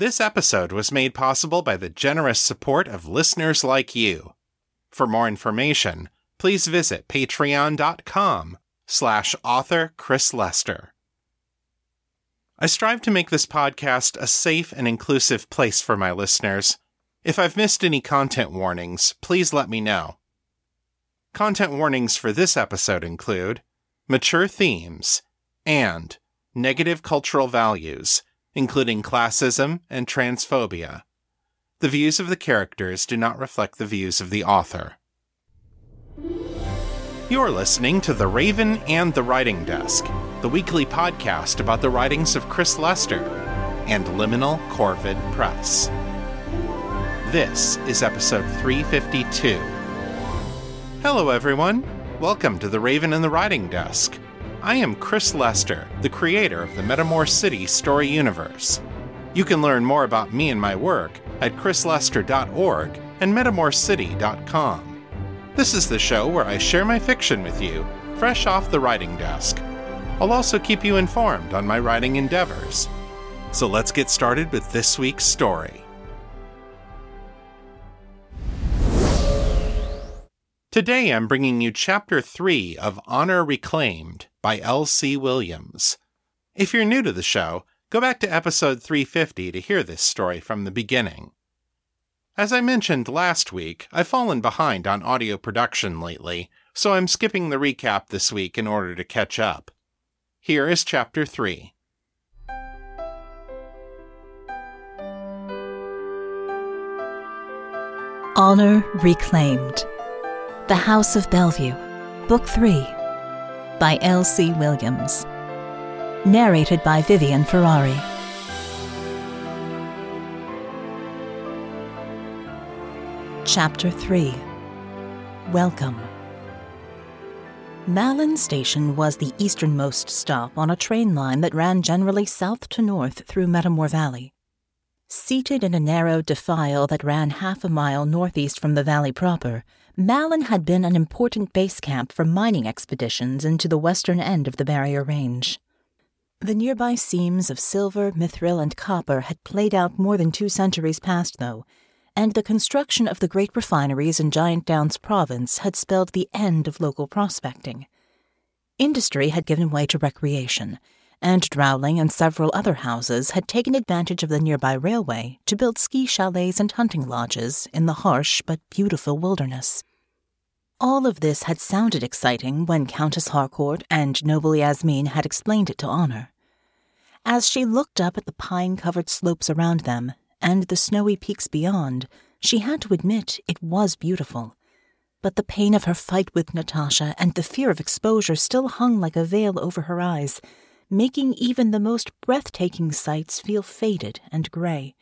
This episode was made possible by the generous support of listeners like you. For more information, please visit patreon.com slash author Chris Lester. I strive to make this podcast a safe and inclusive place for my listeners. If I've missed any content warnings, please let me know. Content warnings for this episode include mature themes and negative cultural values, including classism and transphobia. The views of the characters do not reflect the views of the author. You're listening to The Raven and the Writing Desk, the weekly podcast about the writings of Chris Lester and Liminal Corvid Press. This is episode 352. Hello, everyone. Welcome to The Raven and the Writing Desk. I am Chris Lester, the creator of the Metamor City story universe. You can learn more about me and my work at chrislester.org and metamorcity.com. This is the show where I share my fiction with you, fresh off the writing desk. I'll also keep you informed on my writing endeavors. So let's get started with this week's story. Today I'm bringing you Chapter 3 of Honor Reclaimed by L.C. Williams. If you're new to the show, go back to episode 350 to hear this story from the beginning. As I mentioned last week, I've fallen behind on audio production lately, so I'm skipping the recap this week in order to catch up. Here is Chapter 3. Honor Reclaimed The House of Bellevue, Book 3, by L.C. Williams. Narrated by Vivian Ferrari. Chapter 3 Welcome. Malin Station was the easternmost stop on a train line that ran generally south to north through Metamor Valley. Seated in a narrow defile that ran half a mile northeast from the valley proper, Malin had been an important base camp for mining expeditions into the western end of the barrier range. The nearby seams of silver, mithril, and copper had played out more than two centuries past, though, and the construction of the great refineries in Giant Downs province had spelled the end of local prospecting. Industry had given way to recreation, and Drauling and several other houses had taken advantage of the nearby railway to build ski chalets and hunting lodges in the harsh but beautiful wilderness. All of this had sounded exciting when Countess Harcourt and noble Yasmin had explained it to Honor. As she looked up at the pine covered slopes around them and the snowy peaks beyond, she had to admit it was beautiful. But the pain of her fight with Natasha and the fear of exposure still hung like a veil over her eyes, making even the most breathtaking sights feel faded and gray.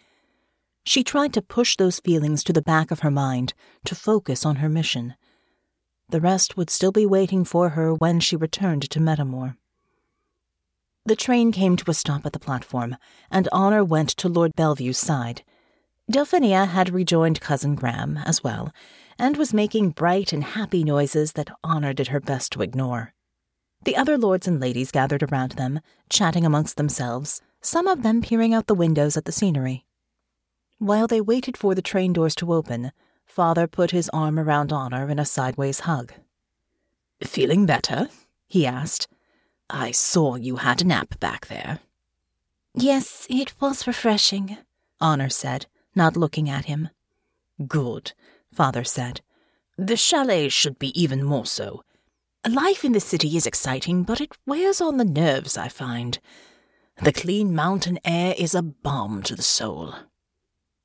She tried to push those feelings to the back of her mind, to focus on her mission. The rest would still be waiting for her when she returned to Metamor. The train came to a stop at the platform, and Honor went to Lord Bellevue's side. Delphinia had rejoined Cousin Graham as well, and was making bright and happy noises that Honor did her best to ignore. The other lords and ladies gathered around them, chatting amongst themselves, some of them peering out the windows at the scenery. While they waited for the train doors to open, Father put his arm around Honor in a sideways hug. Feeling better? he asked. I saw you had a nap back there. Yes, it was refreshing, Honor said, not looking at him. Good, Father said. The chalet should be even more so. Life in the city is exciting, but it wears on the nerves, I find. The clean mountain air is a balm to the soul.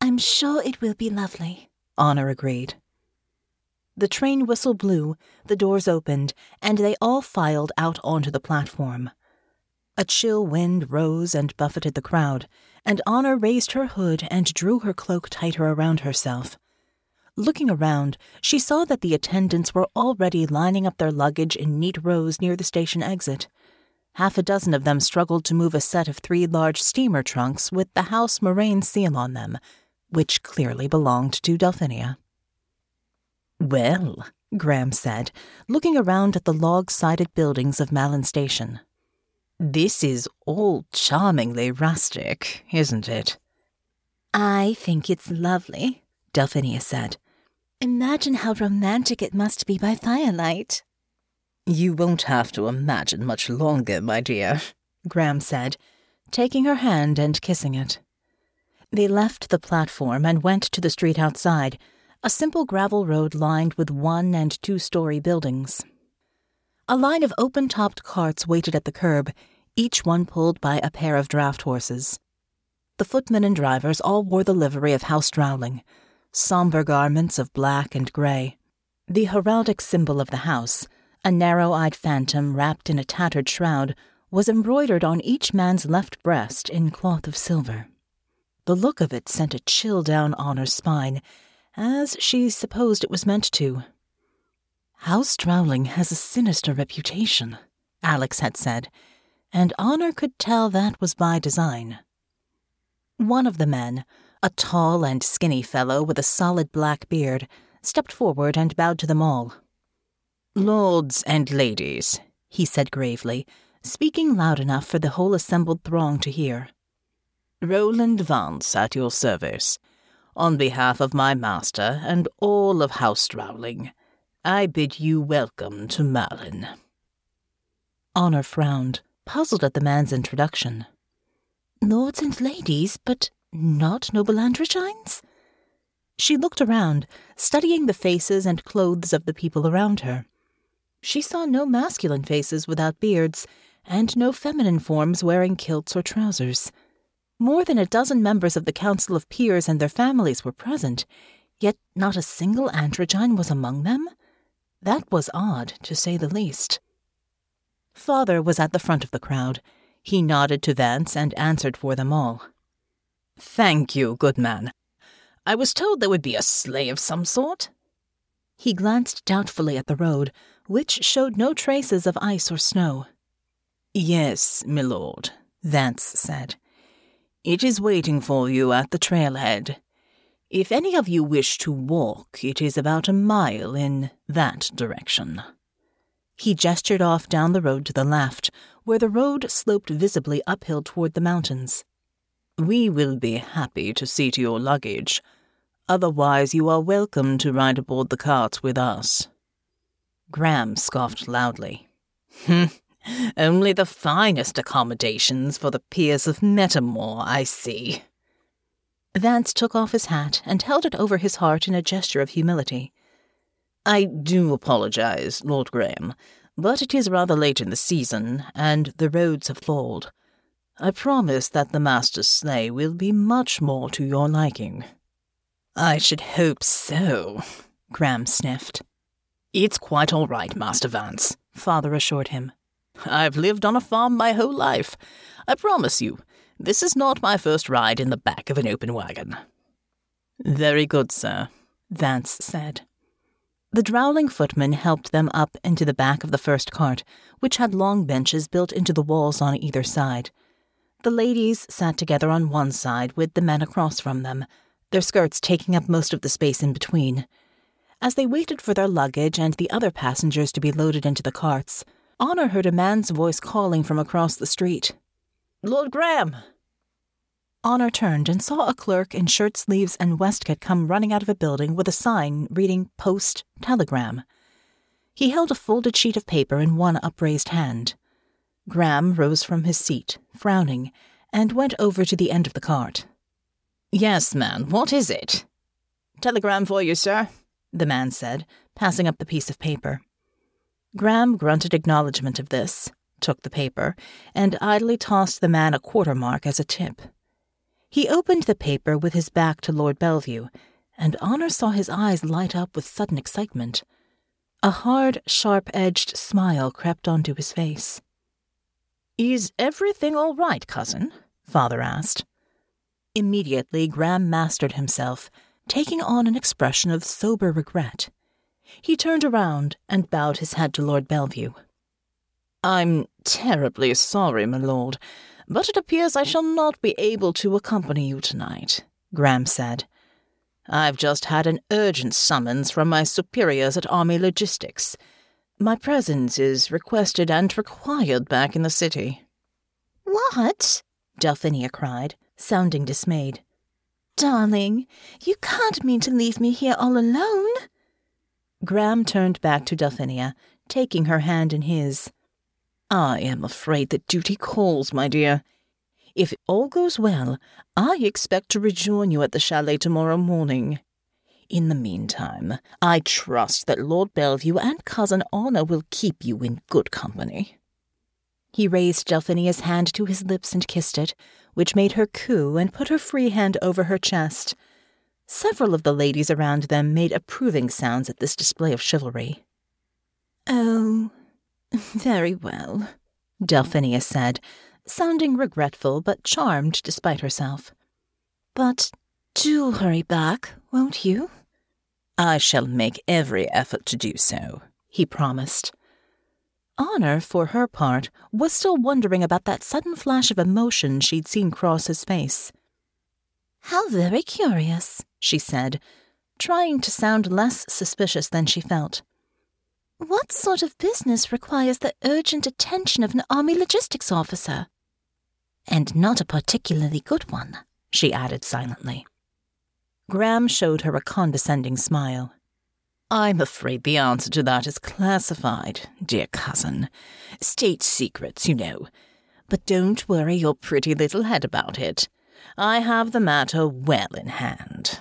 I'm sure it will be lovely, Honor agreed. The train whistle blew, the doors opened, and they all filed out onto the platform. A chill wind rose and buffeted the crowd, and Honor raised her hood and drew her cloak tighter around herself. Looking around, she saw that the attendants were already lining up their luggage in neat rows near the station exit. Half a dozen of them struggled to move a set of three large steamer trunks with the House Moraine seal on them, which clearly belonged to Delphinia. Well, Graham said, looking around at the log sided buildings of Malin Station. This is all charmingly rustic, isn't it? I think it's lovely, Delphinia said. Imagine how romantic it must be by firelight. You won't have to imagine much longer, my dear, Graham said, taking her hand and kissing it. They left the platform and went to the street outside, a simple gravel road lined with one and two story buildings. A line of open topped carts waited at the curb, each one pulled by a pair of draft horses. The footmen and drivers all wore the livery of House Drauling, somber garments of black and gray. The heraldic symbol of the house, a narrow eyed phantom wrapped in a tattered shroud, was embroidered on each man's left breast in cloth of silver. The look of it sent a chill down Honor's spine, as she supposed it was meant to. House Drauling has a sinister reputation, Alex had said, and Honor could tell that was by design. One of the men, a tall and skinny fellow with a solid black beard, stepped forward and bowed to them all. Lords and ladies, he said gravely, speaking loud enough for the whole assembled throng to hear. Roland Vance at your service. On behalf of my master and all of House Drauling, I bid you welcome to Malin. Honor frowned, puzzled at the man's introduction. Lords and ladies, but not noble Androgynes? She looked around, studying the faces and clothes of the people around her. She saw no masculine faces without beards, and no feminine forms wearing kilts or trousers. More than a dozen members of the Council of Peers and their families were present, yet not a single androgyne was among them? That was odd, to say the least. Father was at the front of the crowd. He nodded to Vance and answered for them all. Thank you, good man. I was told there would be a sleigh of some sort. He glanced doubtfully at the road, which showed no traces of ice or snow. Yes, milord, Vance said. It is waiting for you at the trailhead. If any of you wish to walk, it is about a mile in that direction. He gestured off down the road to the left, where the road sloped visibly uphill toward the mountains. We will be happy to see to your luggage. Otherwise, you are welcome to ride aboard the cart with us. Graham scoffed loudly. Hmm. Only the finest accommodations for the peers of Metamor, I see. Vance took off his hat and held it over his heart in a gesture of humility. I do apologize, Lord Graham, but it is rather late in the season, and the roads have thawed. I promise that the master's sleigh will be much more to your liking. I should hope so, Graham sniffed. It's quite all right, Master Vance, Father assured him. I've lived on a farm my whole life. I promise you, this is not my first ride in the back of an open wagon. Very good, sir, Vance said. The Drauling footman helped them up into the back of the first cart, which had long benches built into the walls on either side. The ladies sat together on one side with the men across from them, their skirts taking up most of the space in between. As they waited for their luggage and the other passengers to be loaded into the carts, Honor heard a man's voice calling from across the street. Lord Graham! Honor turned and saw a clerk in shirt sleeves and waistcoat come running out of a building with a sign reading Post Telegram. He held a folded sheet of paper in one upraised hand. Graham rose from his seat, frowning, and went over to the end of the cart. Yes, man, what is it? Telegram for you, sir, the man said, passing up the piece of paper. Graham grunted acknowledgement of this, took the paper, and idly tossed the man a quarter mark as a tip. He opened the paper with his back to Lord Bellevue, and Honor saw his eyes light up with sudden excitement. A hard, sharp edged smile crept onto his face. Is everything all right, cousin? Father asked. Immediately, Graham mastered himself taking on an expression of sober regret. He turned around and bowed his head to Lord Bellevue. I'm terribly sorry, my lord, but it appears I shall not be able to accompany you tonight, Graham said. I've just had an urgent summons from my superiors at Army Logistics. My presence is requested and required back in the city. What? Delphinia cried, sounding dismayed. Darling, you can't mean to leave me here all alone. Graham turned back to Delphinia, taking her hand in his. I am afraid that duty calls, my dear. If all goes well, I expect to rejoin you at the chalet tomorrow morning. In the meantime, I trust that Lord Bellevue and Cousin Honor will keep you in good company. He raised Delphinia's hand to his lips and kissed it, which made her coo and put her free hand over her chest. Several of the ladies around them made approving sounds at this display of chivalry. Oh, very well, Delphinia said, sounding regretful but charmed despite herself. But do hurry back, won't you? I shall make every effort to do so, he promised. Honor, for her part, was still wondering about that sudden flash of emotion she'd seen cross his face. How very curious, she said, trying to sound less suspicious than she felt. What sort of business requires the urgent attention of an army logistics officer? And not a particularly good one, she added silently. Graham showed her a condescending smile. I'm afraid the answer to that is classified, dear cousin. State secrets, you know. But don't worry your pretty little head about it. I have the matter well in hand.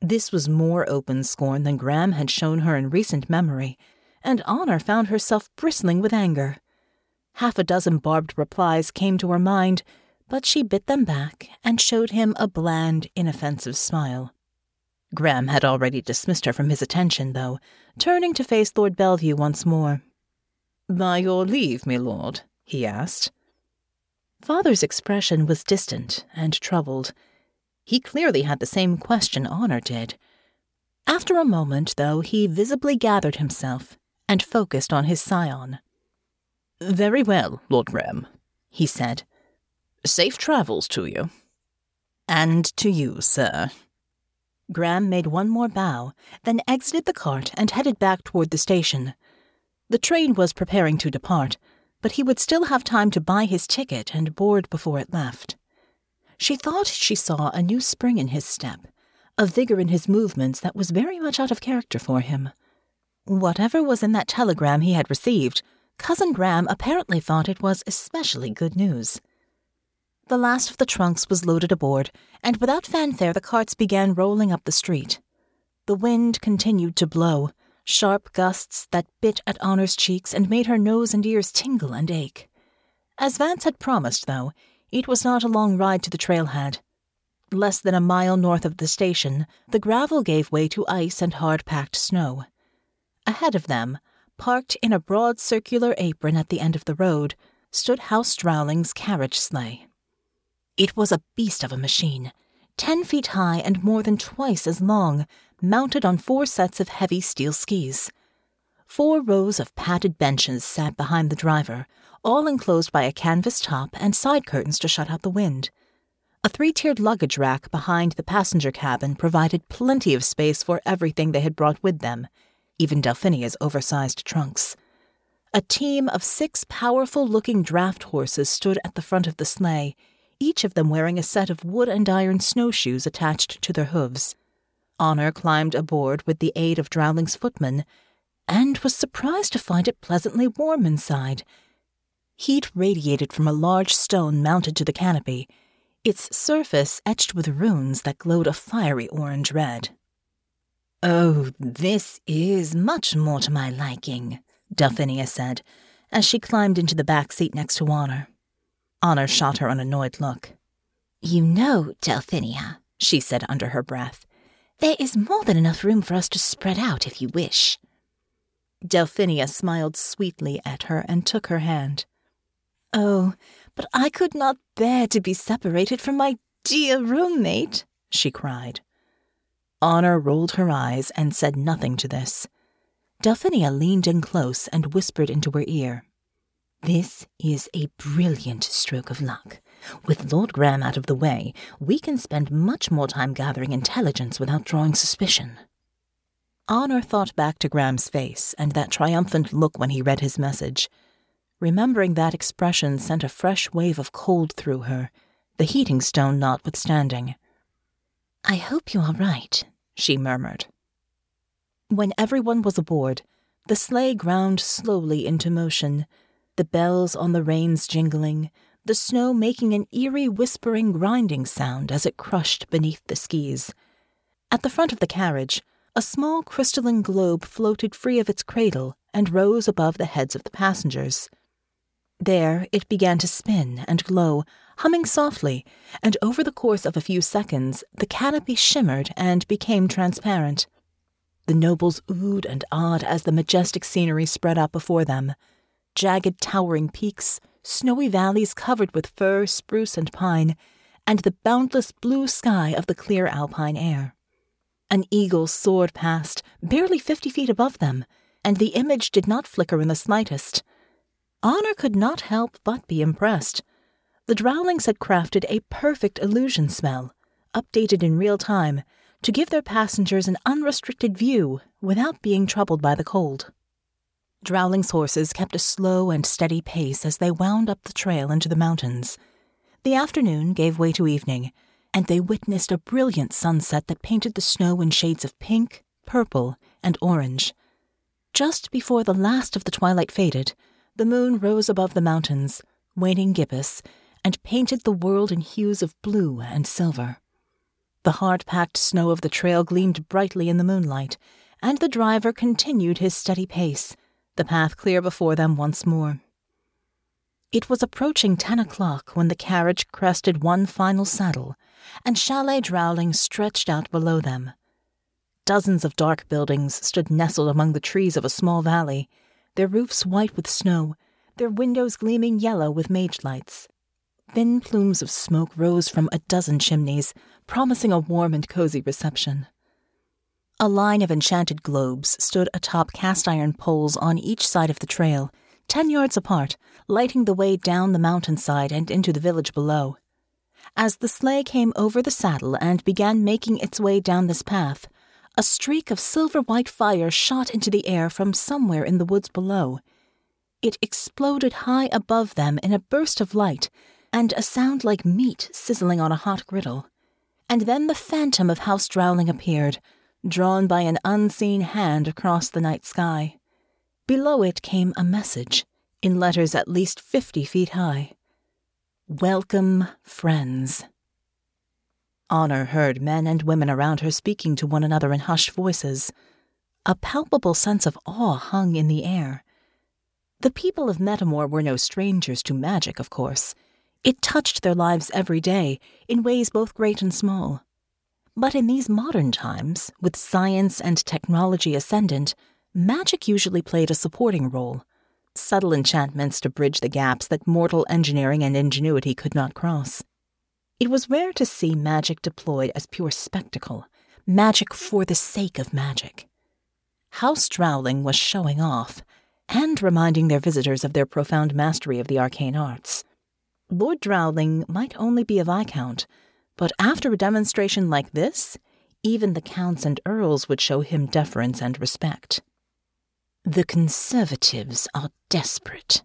This was more open scorn than Graham had shown her in recent memory, and Honor found herself bristling with anger. Half a dozen barbed replies came to her mind, but she bit them back and showed him a bland, inoffensive smile. Graham had already dismissed her from his attention, though, turning to face Lord Bellevue once more. By your leave, my lord, he asked. Father's expression was distant and troubled. He clearly had the same question Honor did. After a moment, though, he visibly gathered himself and focused on his scion. Very well, Lord Graham, he said. Safe travels to you. And to you, sir. Graham made one more bow, then exited the cart and headed back toward the station. The train was preparing to depart, but he would still have time to buy his ticket and board before it left. She thought she saw a new spring in his step, a vigor in his movements that was very much out of character for him. Whatever was in that telegram he had received, Cousin Graham apparently thought it was especially good news. The last of the trunks was loaded aboard, and without fanfare the carts began rolling up the street. The wind continued to blow, sharp gusts that bit at Honor's cheeks and made her nose and ears tingle and ache. As Vance had promised, though, it was not a long ride to the trailhead. Less than a mile north of the station, the gravel gave way to ice and hard packed snow. Ahead of them, parked in a broad circular apron at the end of the road, stood House Drauling's carriage sleigh. It was a beast of a machine, ten feet high and more than twice as long, mounted on four sets of heavy steel skis. Four rows of padded benches sat behind the driver, all enclosed by a canvas top and side curtains to shut out the wind. A three tiered luggage rack behind the passenger cabin provided plenty of space for everything they had brought with them, even Delphinia's oversized trunks. A team of six powerful looking draft horses stood at the front of the sleigh, each of them wearing a set of wood and iron snowshoes attached to their hooves. Honor climbed aboard with the aid of Drauling's footman, and was surprised to find it pleasantly warm inside. Heat radiated from a large stone mounted to the canopy, its surface etched with runes that glowed a fiery orange red. Oh, this is much more to my liking, Delphinia said, as she climbed into the back seat next to Honor. Honor shot her an annoyed look. You know, Delphinia, she said under her breath, there is more than enough room for us to spread out if you wish. Delphinia smiled sweetly at her and took her hand. Oh, but I could not bear to be separated from my dear roommate, she cried. Honor rolled her eyes and said nothing to this. Delphinia leaned in close and whispered into her ear. This is a brilliant stroke of luck. With Lord Graham out of the way, we can spend much more time gathering intelligence without drawing suspicion. Honor thought back to Graham's face and that triumphant look when he read his message. Remembering that expression sent a fresh wave of cold through her, the heating stone notwithstanding. I hope you are right, she murmured. When everyone was aboard, the sleigh ground slowly into motion, the bells on the reins jingling, the snow making an eerie whispering grinding sound as it crushed beneath the skis. At the front of the carriage, a small crystalline globe floated free of its cradle and rose above the heads of the passengers. There it began to spin and glow, humming softly, and over the course of a few seconds the canopy shimmered and became transparent. The nobles oohed and awed as the majestic scenery spread out before them. Jagged towering peaks, snowy valleys covered with fir, spruce, and pine, and the boundless blue sky of the clear alpine air. An eagle soared past, barely fifty feet above them, and the image did not flicker in the slightest. Honor could not help but be impressed. The Draulings had crafted a perfect illusion smell, updated in real time, to give their passengers an unrestricted view without being troubled by the cold. Drauling's horses kept a slow and steady pace as they wound up the trail into the mountains. The afternoon gave way to evening, and they witnessed a brilliant sunset that painted the snow in shades of pink, purple, and orange. Just before the last of the twilight faded, the moon rose above the mountains, waning gibbous, and painted the world in hues of blue and silver. The hard packed snow of the trail gleamed brightly in the moonlight, and the driver continued his steady pace, the path clear before them once more. It was approaching ten o'clock when the carriage crested one final saddle, and Chalet Drauling stretched out below them. Dozens of dark buildings stood nestled among the trees of a small valley, their roofs white with snow, their windows gleaming yellow with mage lights. Thin plumes of smoke rose from a dozen chimneys, promising a warm and cozy reception. A line of enchanted globes stood atop cast iron poles on each side of the trail, ten yards apart, lighting the way down the mountainside and into the village below. As the sleigh came over the saddle and began making its way down this path, a streak of silver white fire shot into the air from somewhere in the woods below. It exploded high above them in a burst of light, and a sound like meat sizzling on a hot griddle. And then the phantom of House Drauling appeared, drawn by an unseen hand across the night sky. Below it came a message, in letters at least fifty feet high Welcome, friends. Honor heard men and women around her speaking to one another in hushed voices. A palpable sense of awe hung in the air. The people of Metamor were no strangers to magic, of course. It touched their lives every day, in ways both great and small. But in these modern times, with science and technology ascendant, magic usually played a supporting role. Subtle enchantments to bridge the gaps that mortal engineering and ingenuity could not cross. It was rare to see magic deployed as pure spectacle, magic for the sake of magic. House Drauling was showing off, and reminding their visitors of their profound mastery of the arcane arts. Lord Drauling might only be a Viscount, but after a demonstration like this, even the counts and earls would show him deference and respect. The conservatives are desperate,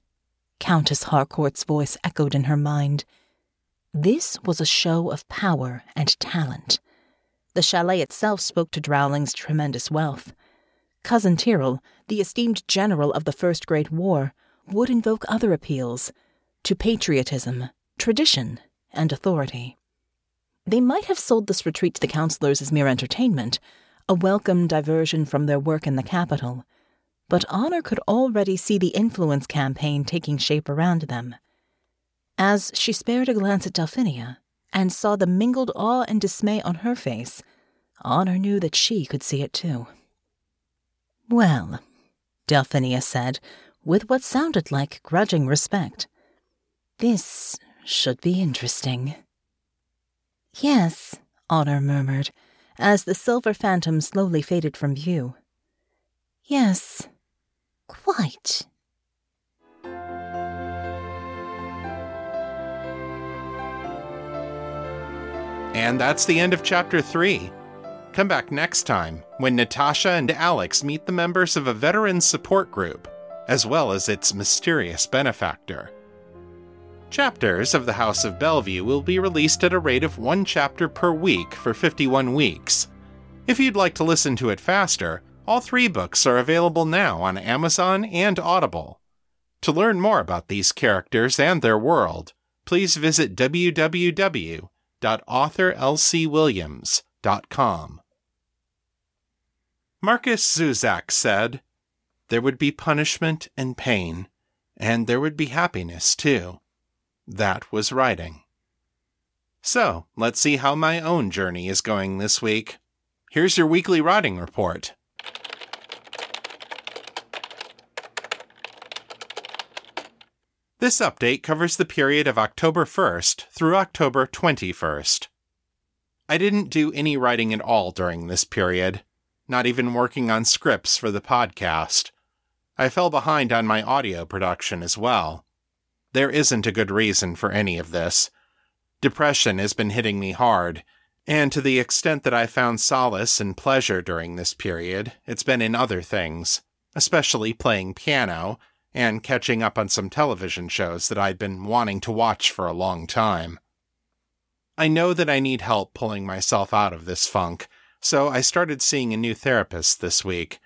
Countess Harcourt's voice echoed in her mind. This was a show of power and talent. The chalet itself spoke to Drauling's tremendous wealth. Cousin Tyrrell, the esteemed general of the First Great War, would invoke other appeals to patriotism, tradition, and authority. They might have sold this retreat to the councillors as mere entertainment, a welcome diversion from their work in the capital, but Honor could already see the influence campaign taking shape around them. As she spared a glance at Delphinia and saw the mingled awe and dismay on her face, Honor knew that she could see it too. Well, Delphinia said, with what sounded like grudging respect. This should be interesting. Yes, Honor murmured, as the silver phantom slowly faded from view. Yes, quite. And that's the end of chapter 3. Come back next time when Natasha and Alex meet the members of a veteran support group, as well as its mysterious benefactor. Chapters of The House of Bellevue will be released at a rate of one chapter per week for 51 weeks. If you'd like to listen to it faster, all three books are available now on Amazon and Audible. To learn more about these characters and their world, please visit www.authorlcwilliams.com. Markus Zusak said, There would be punishment and pain, and there would be happiness too. That was writing. So, let's see how my own journey is going this week. Here's your weekly writing report. This update covers the period of October 1st through October 21st. I didn't do any writing at all during this period, not even working on scripts for the podcast. I fell behind on my audio production as well. There isn't a good reason for any of this. Depression has been hitting me hard, and to the extent that I found solace and pleasure during this period, it's been in other things, especially playing piano and catching up on some television shows that I'd been wanting to watch for a long time. I know that I need help pulling myself out of this funk, so I started seeing a new therapist this week.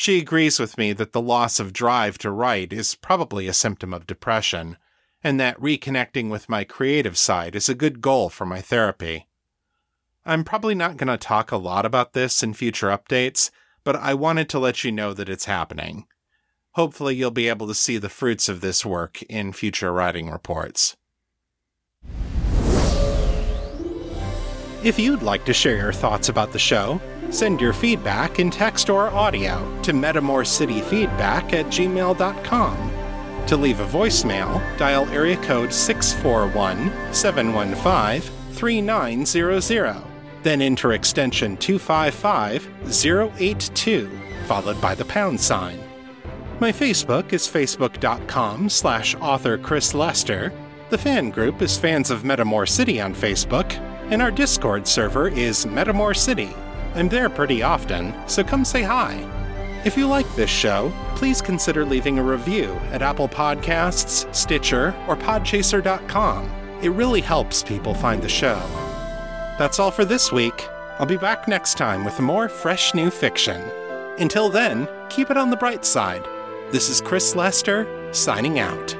She agrees with me that the loss of drive to write is probably a symptom of depression, and that reconnecting with my creative side is a good goal for my therapy. I'm probably not going to talk a lot about this in future updates, but I wanted to let you know that it's happening. Hopefully, you'll be able to see the fruits of this work in future writing reports. If you'd like to share your thoughts about the show, send your feedback in text or audio to metamorcityfeedback at gmail.com. To leave a voicemail, dial area code 641 715 3900, then enter extension 255 082, followed by the pound sign. My Facebook is facebook.com slash author Chris Lester. The fan group is Fans of Metamor City on Facebook, and our Discord server is Metamor City. I'm there pretty often, so come say hi. If you like this show, please consider leaving a review at Apple Podcasts, Stitcher, or Podchaser.com. It really helps people find the show. That's all for this week. I'll be back next time with more fresh new fiction. Until then, keep it on the bright side. This is Chris Lester, signing out.